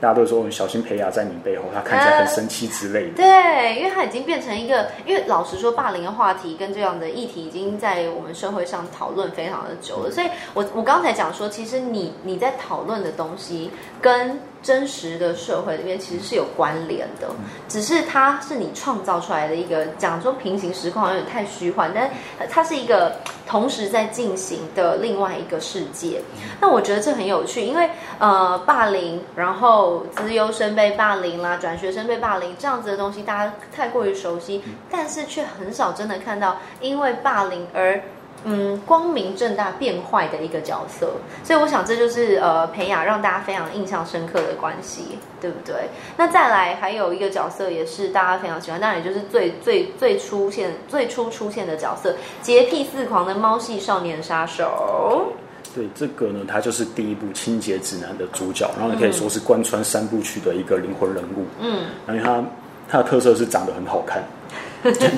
Speaker 2: 大家都说小心裴雅在你背后，他看起来很生气之类的。
Speaker 1: 呃。对，因为他已经变成一个，因为老实说，霸凌的话题跟这样的议题已经在我们社会上讨论非常的久了。所以我我刚才讲说，其实你你在讨论的东西跟。真实的社会里面其实是有关联的，只是它是你创造出来的一个，讲说平行时空好像有点太虚幻，但它是一个同时在进行的另外一个世界。那我觉得这很有趣，因为呃，霸凌，然后资优生被霸凌啦，转学生被霸凌这样子的东西，大家太过于熟悉，但是却很少真的看到因为霸凌而。嗯，光明正大变坏的一个角色，所以我想这就是呃培养让大家非常印象深刻的关系，对不对？那再来还有一个角色也是大家非常喜欢，当然也就是最最最出现最初出现的角色，洁癖四狂的猫系少年杀手。
Speaker 2: 对，这个呢，他就是第一部《清洁指南》的主角，然后也可以说是贯穿三部曲的一个灵魂人物。嗯，因为他他的特色是长得很好看。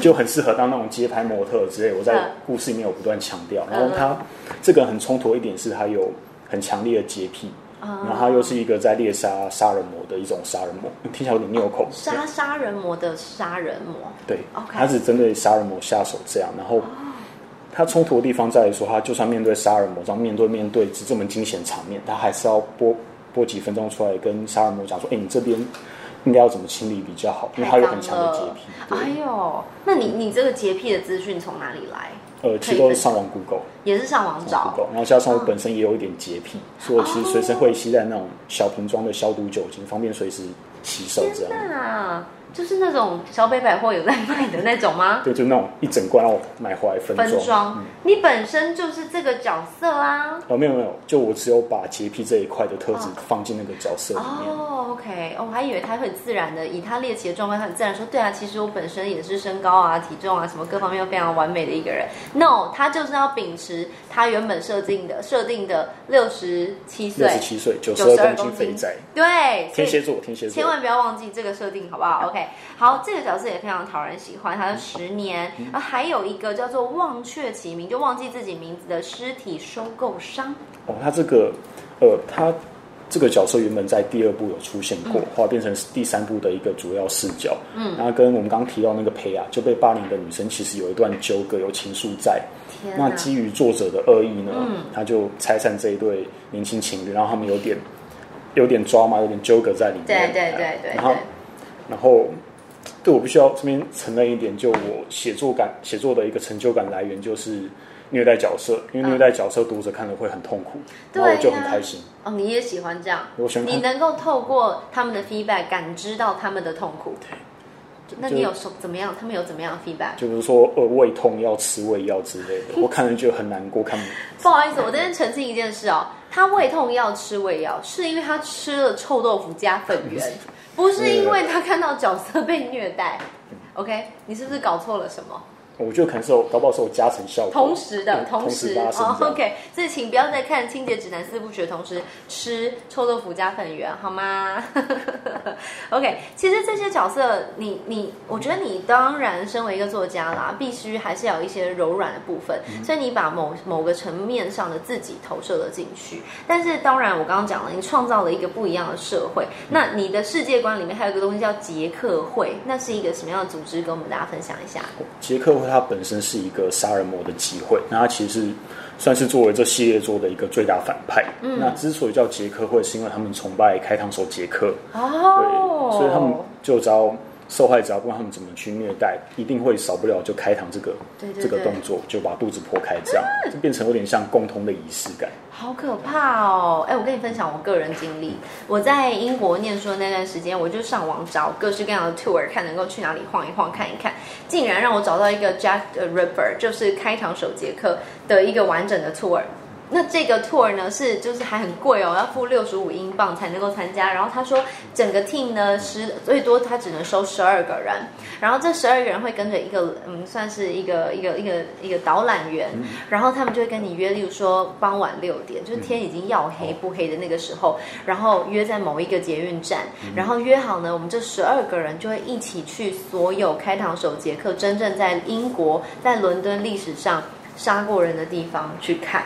Speaker 2: 就很适合当那种街拍模特之类，我在故事里面有不断强调。然后他这个很冲突的一点是，他有很强烈的洁癖，然后他又是一个在猎杀杀人魔的一种杀人魔，听起来有点拗口。
Speaker 1: 杀杀人魔的杀人魔，
Speaker 2: 对，他是针对杀人魔下手这样。然后他冲突的地方在于说，他就算面对杀人魔，这样面对面对这么惊险场面，他还是要播播几分钟出来跟杀人魔讲说：“哎，你这边。”应该要怎么清理比较好？因为他有很强的洁癖。
Speaker 1: 哎呦，那你你这个洁癖的资讯从哪里来？
Speaker 2: 呃，其实都是上网 Google，
Speaker 1: 也是上网找。
Speaker 2: Google，然后加上我本身也有一点洁癖，嗯、所以我其实随身会携带那种小瓶装的消毒酒精，方便随时洗手这样。
Speaker 1: 就是那种小北百货有在卖的那种吗？
Speaker 2: 对，就那种一整罐，让我买回来分装。分装，
Speaker 1: 嗯、你本身就是这个角色啊？
Speaker 2: 哦，没有没有，就我只有把洁癖这一块的特质放进那个角色里面。
Speaker 1: 哦，OK，哦，我还以为他会很自然的，以他猎奇的状况，他很自然说，对啊，其实我本身也是身高啊、体重啊什么各方面都非常完美的一个人。No，他就是要秉持他原本设定的设定的六十七岁、
Speaker 2: 六十七岁、九十二公斤肥宅。
Speaker 1: 对，
Speaker 2: 天蝎座，天蝎座，
Speaker 1: 千万不要忘记这个设定，好不好？OK。好，这个角色也非常讨人喜欢，他的十年，然后还有一个叫做忘却其名，就忘记自己名字的尸体收购商。
Speaker 2: 哦，他这个，呃，他这个角色原本在第二部有出现过，后来变成第三部的一个主要视角。嗯，然后跟我们刚刚提到那个培雅就被霸凌的女生，其实有一段纠葛，有情愫在。那基于作者的恶意呢，嗯，他就拆散这一对年轻情侣，然后他们有点有点抓嘛，有点纠葛在里面。
Speaker 1: 对对对对。
Speaker 2: 然后，然后。对，我必须要这边承认一点，就我写作感写作的一个成就感来源就是虐待角色，因为虐待角色读者看了会很痛苦，嗯、然后我就很开心。
Speaker 1: 哦，你也喜欢这样？
Speaker 2: 我喜欢。
Speaker 1: 你能够透过他们的 feedback 感知到他们的痛苦。对。那你有说怎么样？他们有怎么样的 feedback？
Speaker 2: 就比如说呃胃痛要吃胃药之类的，我看了就很难过。看
Speaker 1: 不好意思，我今天澄清一件事哦，他胃痛要吃胃药，是因为他吃了臭豆腐加粉圆。不是因为他看到角色被虐待，OK？你是不是搞错了什么？
Speaker 2: 我觉得可能是有搞不好是有加成效果，
Speaker 1: 同时的，同时哦，OK。所以请不要再看《清洁指南》四部曲的同时吃臭豆腐加粉圆，好吗？OK。其实这些角色，你你，我觉得你当然身为一个作家啦，必须还是要有一些柔软的部分，嗯、所以你把某某个层面上的自己投射了进去。但是当然，我刚刚讲了，你创造了一个不一样的社会。那你的世界观里面还有一个东西叫杰克会，那是一个什么样的组织？跟我们大家分享一下。
Speaker 2: 洁客会。会它本身是一个杀人魔的机会，那它其实是算是作为这系列做的一个最大反派。嗯，那之所以叫杰克会，是因为他们崇拜开膛手杰克。哦，对，所以他们就知道。受害者不管他们怎么去虐待，一定会少不了就开膛这个这个动作，就把肚子剖开，这样、啊、就变成有点像共通的仪式感。
Speaker 1: 好可怕哦！哎，我跟你分享我个人经历，我在英国念书的那段时间，我就上网找各式各样的 tour，看能够去哪里晃一晃看一看，竟然让我找到一个 Jack the Ripper，就是开膛手杰克的一个完整的 tour。那这个 tour 呢，是就是还很贵哦，要付六十五英镑才能够参加。然后他说整个 team 呢，十最多他只能收十二个人，然后这十二个人会跟着一个嗯，算是一个一个一个一个导览员，然后他们就会跟你约，例如说傍晚六点，就是天已经要黑不黑的那个时候，然后约在某一个捷运站，然后约好呢，我们这十二个人就会一起去所有开膛手杰克真正在英国在伦敦历史上杀过人的地方去看。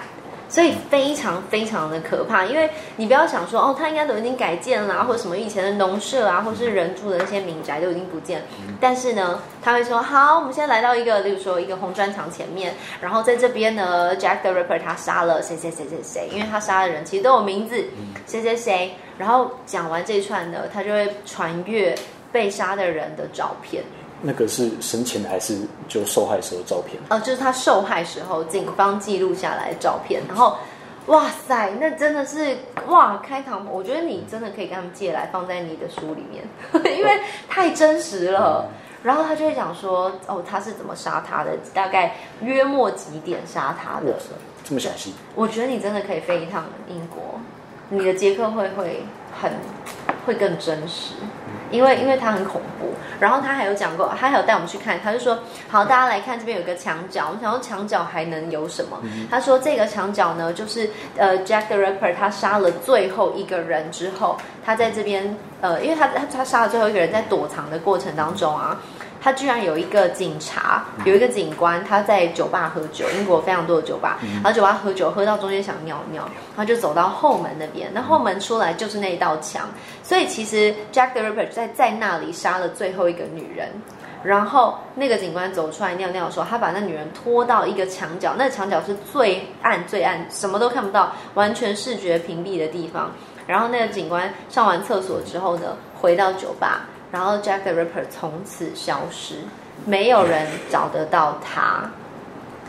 Speaker 1: 所以非常非常的可怕，因为你不要想说哦，他应该都已经改建了，或者什么以前的农舍啊，或是人住的那些民宅都已经不见。但是呢，他会说好，我们现在来到一个，例如说一个红砖墙前面，然后在这边呢，Jack the Ripper 他杀了谁谁谁谁谁，因为他杀的人其实都有名字，谁谁谁。然后讲完这一串呢，他就会传阅被杀的人的照片。
Speaker 2: 那个是生前还是就受害时候的照片？
Speaker 1: 哦，就是他受害时候警方记录下来的照片。然后，哇塞，那真的是哇开膛！我觉得你真的可以跟他们借来放在你的书里面，因为太真实了。嗯、然后他就会讲说，哦，他是怎么杀他的？大概约莫几点杀他的？
Speaker 2: 这么详细？
Speaker 1: 我觉得你真的可以飞一趟英国，你的杰克会会很会更真实。因为因为他很恐怖，然后他还有讲过，他还有带我们去看，他就说，好，大家来看这边有个墙角，我们想说墙角还能有什么？嗯、他说这个墙角呢，就是呃，Jack the Ripper 他杀了最后一个人之后，他在这边呃，因为他他他杀了最后一个人，在躲藏的过程当中啊。他居然有一个警察，有一个警官，他在酒吧喝酒。英国非常多的酒吧，然后酒吧喝酒喝到中间想尿尿，然后就走到后门那边。那后门出来就是那一道墙，所以其实 Jack the Ripper 在在那里杀了最后一个女人。然后那个警官走出来尿尿的时候，他把那女人拖到一个墙角，那个墙角是最暗最暗，什么都看不到，完全视觉屏蔽的地方。然后那个警官上完厕所之后呢，回到酒吧。然后 Jack the Ripper 从此消失，没有人找得到他。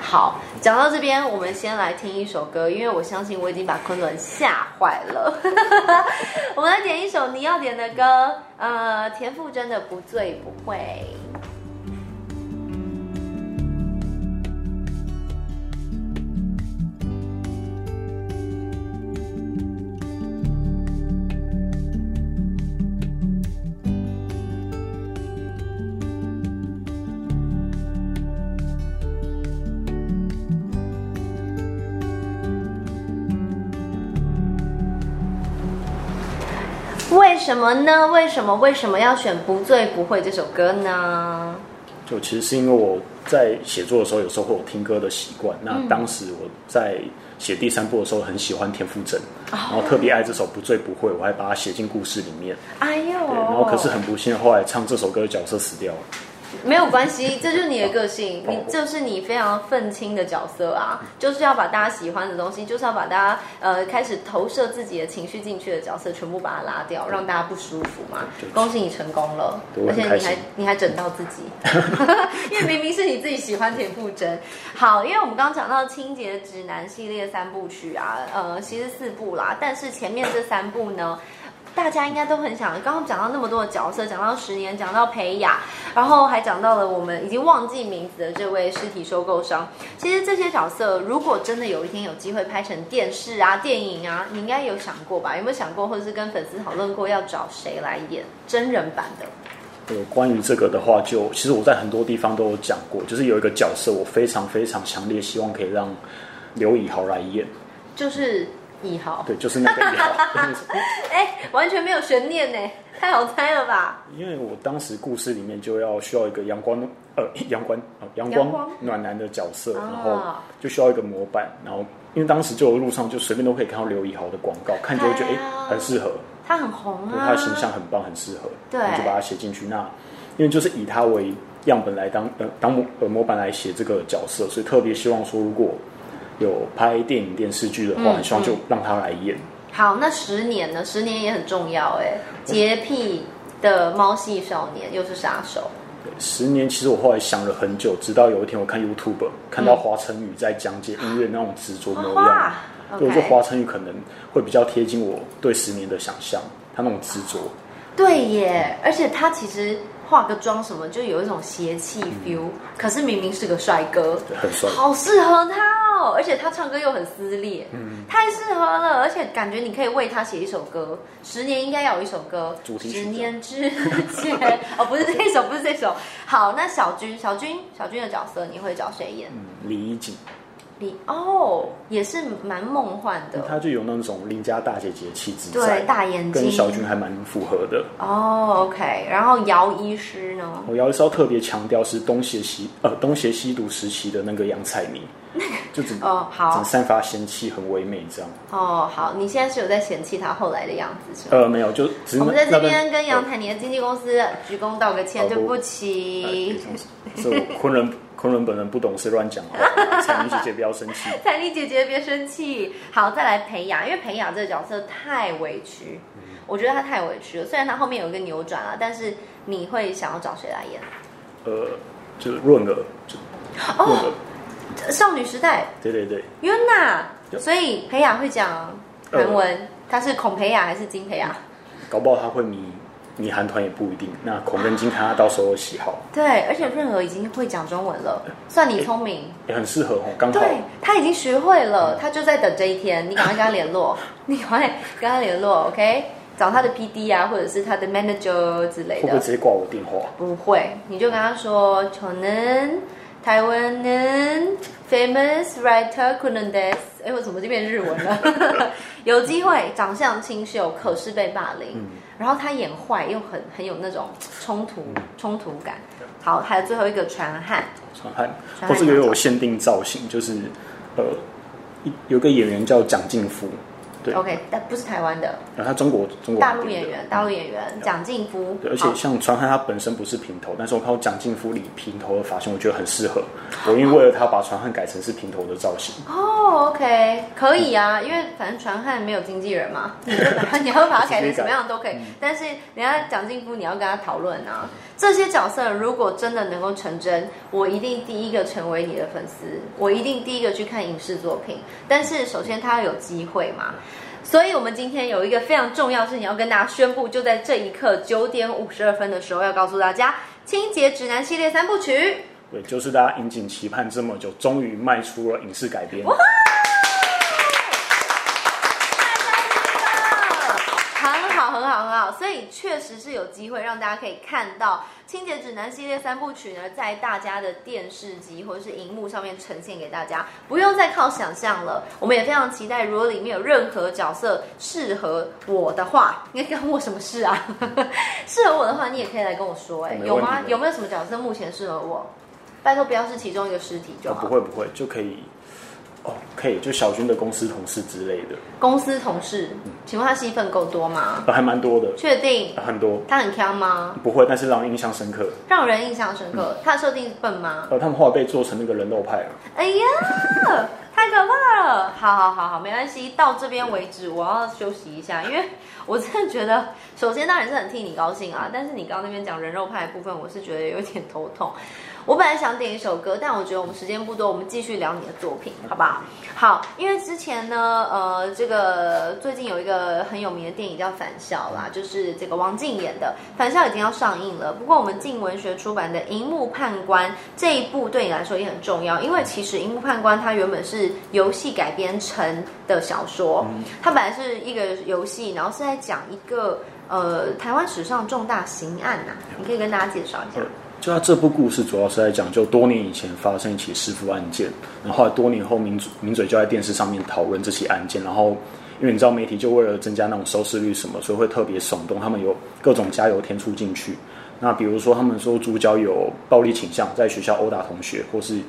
Speaker 1: 好，讲到这边，我们先来听一首歌，因为我相信我已经把昆仑吓坏了。我们来点一首你要点的歌，呃，田馥甄的《不醉不会》。什么呢？为什么为什么要选《不醉不会》这首歌呢？
Speaker 2: 就其实是因为我在写作的时候，有时候会有听歌的习惯。那当时我在写第三部的时候，很喜欢田馥甄，嗯、然后特别爱这首《不醉不会》，我还把它写进故事里面。哎呦，对，然后可是很不幸，后来唱这首歌的角色死掉了。
Speaker 1: 没有关系，这就是你的个性，你就是你非常愤青的角色啊，就是要把大家喜欢的东西，就是要把大家呃开始投射自己的情绪进去的角色，全部把它拉掉，让大家不舒服嘛。恭喜你成功了，而且你还你还整到自己，因为明明是你自己喜欢田馥甄。好，因为我们刚刚讲到清洁指南系列三部曲啊，呃，其实四部啦，但是前面这三部呢。大家应该都很想，刚刚讲到那么多的角色，讲到十年，讲到裴雅，然后还讲到了我们已经忘记名字的这位尸体收购商。其实这些角色，如果真的有一天有机会拍成电视啊、电影啊，你应该有想过吧？有没有想过，或者是跟粉丝讨论过要找谁来演真人版的？
Speaker 2: 呃，关于这个的话就，就其实我在很多地方都有讲过，就是有一个角色，我非常非常强烈希望可以让刘以豪来演，
Speaker 1: 就是。一号，
Speaker 2: 对，就是那个一号。
Speaker 1: 哎，完全没有悬念呢，太好猜了吧？
Speaker 2: 因为我当时故事里面就要需要一个阳光，呃，阳光，阳光暖男的角色，然后就需要一个模板，然后因为当时就路上就随便都可以看到刘以豪的广告，看就会觉得哎，很适合。
Speaker 1: 他很红啊，
Speaker 2: 他的形象很棒，很适合，
Speaker 1: 对，
Speaker 2: 就把它写进去。那因为就是以他为样本来当呃当模呃模板来写这个角色，所以特别希望说如果有拍电影电视剧的话，嗯、希望就让他来演。
Speaker 1: 好，那十年呢？十年也很重要哎。洁癖的猫系少年又是杀手。
Speaker 2: 对，十年其实我后来想了很久，直到有一天我看 YouTube 看到华晨宇在讲解音乐那种执着模样，对，我觉得华晨宇可能会比较贴近我对十年的想象，他那种执着。
Speaker 1: 对耶，而且他其实化个妆什么，就有一种邪气 feel，嗯，可是明明是个帅哥，
Speaker 2: 很帅，
Speaker 1: 好适合他哦。而且他唱歌又很撕裂，嗯，太适合了。而且感觉你可以为他写一首歌，十年应该要有一首歌，
Speaker 2: 主题。
Speaker 1: 十年之前，哦，不是这首，不是这首。好，那小军，小军，小军的角色你会找谁演？
Speaker 2: 嗯，李怡景。
Speaker 1: 哦，也是蛮梦幻的。
Speaker 2: 他就有那种邻家大姐姐气质，
Speaker 1: 对，大眼睛，
Speaker 2: 跟小军还蛮符合的。
Speaker 1: 哦，OK。然后姚医师呢？
Speaker 2: 我姚医师要特别强调是东邪西呃东邪西毒时期的那个杨采妮，就只
Speaker 1: 哦好，
Speaker 2: 只散发仙气，很唯美这样。
Speaker 1: 哦，好，你现在是有在嫌弃他后来的样子是吗？
Speaker 2: 呃，没有，就只
Speaker 1: 我们在这边跟杨采妮的经纪公司鞠躬道个歉，对不起。
Speaker 2: 是我昆仑。昆仑本人不懂事乱讲话，彩妮姐姐不要生气。
Speaker 1: 彩妮姐姐别生气。好，再来裴雅，因为裴雅这个角色太委屈，嗯、我觉得她太委屈了。虽然她后面有一个扭转啊，但是你会想要找谁来演？
Speaker 2: 呃，就是润儿，就
Speaker 1: 哦，少女时代。
Speaker 2: 对对对，
Speaker 1: 윤 나。 所以裴雅会讲韩文，她、呃、是孔裴雅还是金裴雅？
Speaker 2: 搞不好她会迷。你韩团也不一定，那孔跟金看他到时候喜好。
Speaker 1: 对，而且润娥已经会讲中文了，算你聪明，
Speaker 2: 也很适合哦。刚好，
Speaker 1: 对，他已经学会了，他就在等这一天，你赶快跟他联络，你赶快跟他联络，OK？找他的 PD 啊，或者是他的 manager 之类的。会
Speaker 2: 不会直接挂我电话？
Speaker 1: 不会，你就跟他说，可能台湾人 famous writer couldn't dance。哎，我怎么就变日文了？有机会，长相清秀，可是被霸凌。嗯然后他演坏又很很有那种冲突冲突感。好，还有最后一个传汉。
Speaker 2: 传汉，或是也有限定造型，就是呃，有个演员叫蒋劲夫。对
Speaker 1: ，OK，但不是台湾的。
Speaker 2: 然后他中国中国
Speaker 1: 大陆演员，大陆演员蒋劲夫。
Speaker 2: 对，而且像传汉他本身不是平头，但是我看到蒋劲夫理平头的发型，我觉得很适合。我因为为了他把传汉改成是平头的造型。
Speaker 1: 哦，OK，可以啊，因为反正传汉没有经纪人嘛，你 要把它改成什么样都可以。但是人家蒋劲夫，你要跟他讨论啊。这些角色如果真的能够成真，我一定第一个成为你的粉丝，我一定第一个去看影视作品。但是首先他要有机会嘛。所以，我们今天有一个非常重要的事情要跟大家宣布，就在这一刻九点五十二分的时候，要告诉大家《清洁指南》系列三部曲。
Speaker 2: 对，就是大家引颈期盼这么久，终于迈出了影视改编。
Speaker 1: 所以确实是有机会让大家可以看到《清洁指南》系列三部曲呢，在大家的电视机或者是荧幕上面呈现给大家，不用再靠想象了。我们也非常期待，如果里面有任何角色适合我的话，应该跟我什么事啊？适合我的话，你也可以来跟我说。哎，有吗？有没有什么角色目前适合我？拜托不要是其中一个尸体就好。
Speaker 2: 不会不会，就可以。哦，可以，就小军的公司同事之类的。
Speaker 1: 公司同事，请问他戏份够多吗？
Speaker 2: 还蛮多的。
Speaker 1: 确定？
Speaker 2: 很多。
Speaker 1: 他很强吗？
Speaker 2: 不会，但是让人印象深刻。
Speaker 1: 让人印象深刻。他的设定笨吗？
Speaker 2: 呃，他们后来被做成那个人肉派了。
Speaker 1: 哎呀，太可怕了！好好好好，没关系，到这边为止，我要休息一下，因为我真的觉得，首先当然是很替你高兴啊，但是你刚刚那边讲人肉派的部分，我是觉得有点头痛。我本来想点一首歌，但我觉得我们时间不多，我们继续聊你的作品，好不好？好，因为之前呢，呃，这个最近有一个很有名的电影叫《返校》啦，就是这个王静演的《返校》已经要上映了。不过我们镜文学出版的《荧幕判官》这一部对你来说也很重要，因为其实《荧幕判官》它原本是游戏改编成的小说，它本来是一个游戏，然后是在讲一个呃台湾史上重大刑案呐、啊，你可以跟大家介绍一下。
Speaker 2: 就他这部故事主要是在讲，就多年以前发生一起弑父案件，然后多年后名嘴名嘴就在电视上面讨论这起案件，然后因为你知道媒体就为了增加那种收视率什么，所以会特别耸动，他们有各种加油添醋进去。那比如说他们说主角有暴力倾向，在学校殴打同学，或是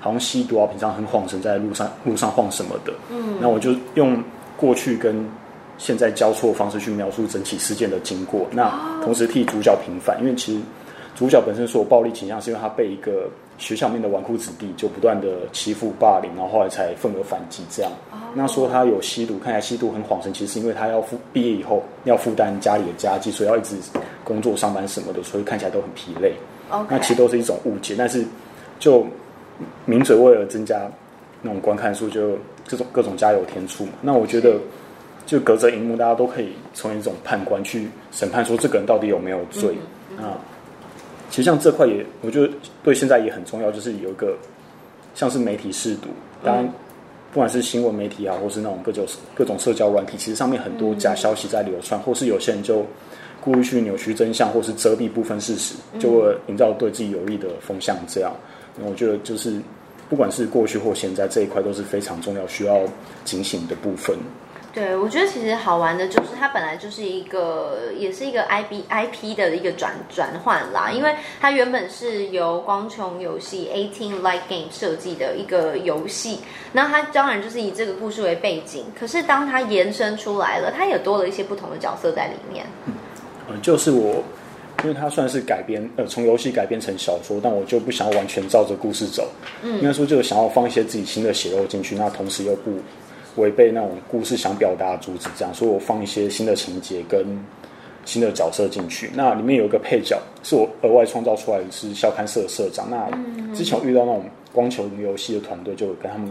Speaker 2: 好像吸毒啊，平常很晃神，在路上路上晃什么的。嗯，那我就用过去跟现在交错的方式去描述整起事件的经过，那同时替主角平反，因为其实。主角本身所有暴力倾向，是因为他被一个学校里面的纨绔子弟就不断的欺负霸凌，然后后来才愤而反击这样。Oh. 那说他有吸毒，看起来吸毒很恍神，其实是因为他要负毕业以后要负担家里的家计，所以要一直工作上班什么的，所以看起来都很疲累。那其实都是一种误解，但是就名嘴为了增加那种观看数，就这种各种加油添醋嘛。那我觉得。就隔着荧幕，大家都可以从一种判官去审判，说这个人到底有没有罪。啊、嗯嗯，其实像这块也，我觉得对现在也很重要，就是有一个像是媒体试读，当然不管是新闻媒体啊，或是那种各种各种社交软体，其实上面很多假消息在流传，或是有些人就故意去扭曲真相，或是遮蔽部分事实，就会营造对自己有利的风向。这样，那我觉得就是不管是过去或现在这一块都是非常重要，需要警醒的部分。
Speaker 1: 对，我觉得其实好玩的就是它本来就是一个，也是一个 I B I P 的一个转转换啦，因为它原本是由光穹游戏 Eighteen Light Game 设计的一个游戏，那它当然就是以这个故事为背景，可是当它延伸出来了，它也多了一些不同的角色在里面。
Speaker 2: 嗯，就是我，因为它算是改编，呃，从游戏改编成小说，但我就不想要完全照着故事走，嗯，应该说就是想要放一些自己新的血肉进去，那同时又不。违背那种故事想表达的主旨，这样，所以我放一些新的情节跟新的角色进去。那里面有一个配角是我额外创造出来的，是校刊社的社长。那之前我遇到那种光球游戏的团队，就跟他们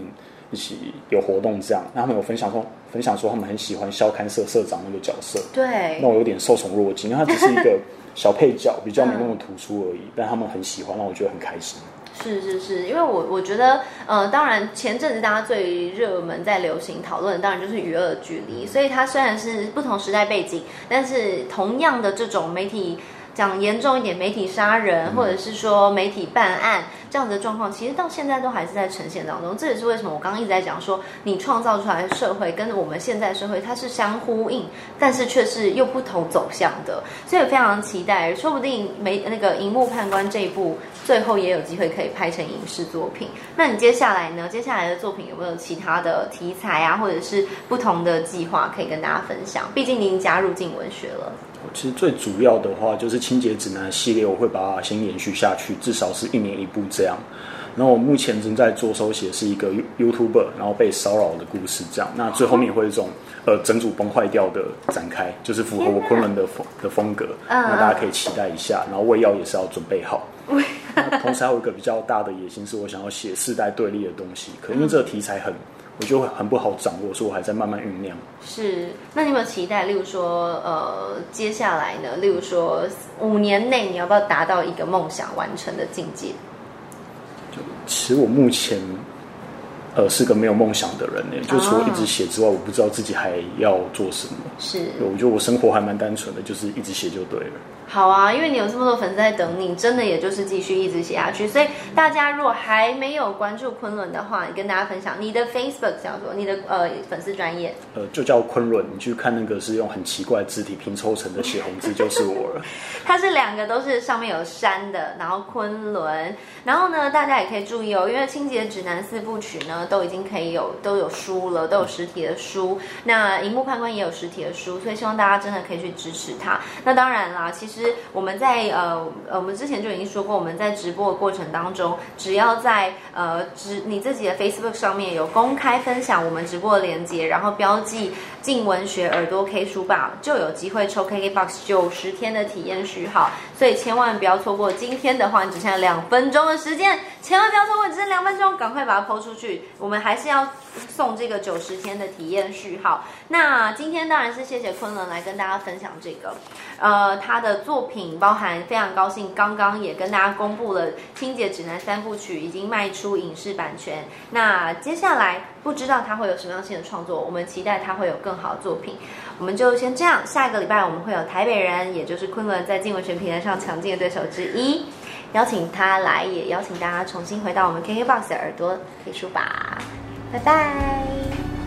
Speaker 2: 一起有活动，这样，那他们有分享说，分享说他们很喜欢校刊社社长那个角色。
Speaker 1: 对，
Speaker 2: 那我有点受宠若惊，因为他只是一个 小配角，比较没那么突出而已，但他们很喜欢，让我觉得很开心。
Speaker 1: 是是是，因为我我觉得，呃，当然前阵子大家最热门在流行讨论，当然就是娱乐距离。所以它虽然是不同时代背景，但是同样的这种媒体。讲严重一点，媒体杀人，或者是说媒体办案这样子的状况，其实到现在都还是在呈现当中。这也是为什么我刚刚一直在讲说，你创造出来的社会跟我们现在社会它是相呼应，但是却是又不同走向的。所以非常期待，说不定没那个《荧幕判官》这一部最后也有机会可以拍成影视作品。那你接下来呢？接下来的作品有没有其他的题材啊，或者是不同的计划可以跟大家分享？毕竟您加入进文学了。
Speaker 2: 其实最主要的话就是清洁指南系列，我会把它先延续下去，至少是一年一部这样。然后我目前正在着手写是一个 YouTuber，然后被骚扰的故事这样。那最后面也会有一种呃整组崩坏掉的展开，就是符合我昆仑的风的风格。那大家可以期待一下。然后胃药也是要准备好。那同时还有一个比较大的野心，是我想要写世代对立的东西。可因为这个题材很。我就很不好掌握，所以我还在慢慢酝酿。
Speaker 1: 是，那你有没有期待？例如说，呃，接下来呢？例如说，五年内你要不要达到一个梦想完成的境界？
Speaker 2: 就其实我目前，呃，是个没有梦想的人呢。就除了一直写之外，我不知道自己还要做什么。
Speaker 1: 是，
Speaker 2: 我觉得我生活还蛮单纯的，就是一直写就对了。
Speaker 1: 好啊，因为你有这么多粉丝在等你，真的也就是继续一直写下去。所以大家如果还没有关注昆仑的话，你跟大家分享你的 Facebook 叫做你的呃粉丝专业，
Speaker 2: 呃就叫昆仑。你去看那个是用很奇怪的字体拼凑成的血红字，就是我了。
Speaker 1: 它是两个都是上面有山的，然后昆仑，然后呢大家也可以注意哦，因为清洁指南四部曲呢都已经可以有都有书了，都有实体的书。那荧幕判官也有实体的书，所以希望大家真的可以去支持它。那当然啦，其实。其实我们在呃呃，我们之前就已经说过，我们在直播的过程当中，只要在呃直你自己的 Facebook 上面有公开分享我们直播的链接，然后标记静文学耳朵 K 书吧，就有机会抽 KKBOX 九十天的体验序号。所以千万不要错过今天的话，你只剩下两分钟的时间，千万不要错过，只剩两分钟，赶快把它抛出去。我们还是要送这个九十天的体验序号。那今天当然是谢谢昆仑来跟大家分享这个，呃，他的作品包含非常高兴，刚刚也跟大家公布了《清洁指南三部曲》已经卖出影视版权。那接下来不知道他会有什么样新的创作，我们期待他会有更好的作品。我们就先这样，下一个礼拜我们会有台北人，也就是昆仑在镜文学平台上强劲的对手之一，邀请他来，也邀请大家重新回到我们 KKBOX 的耳朵 K 书吧，拜拜。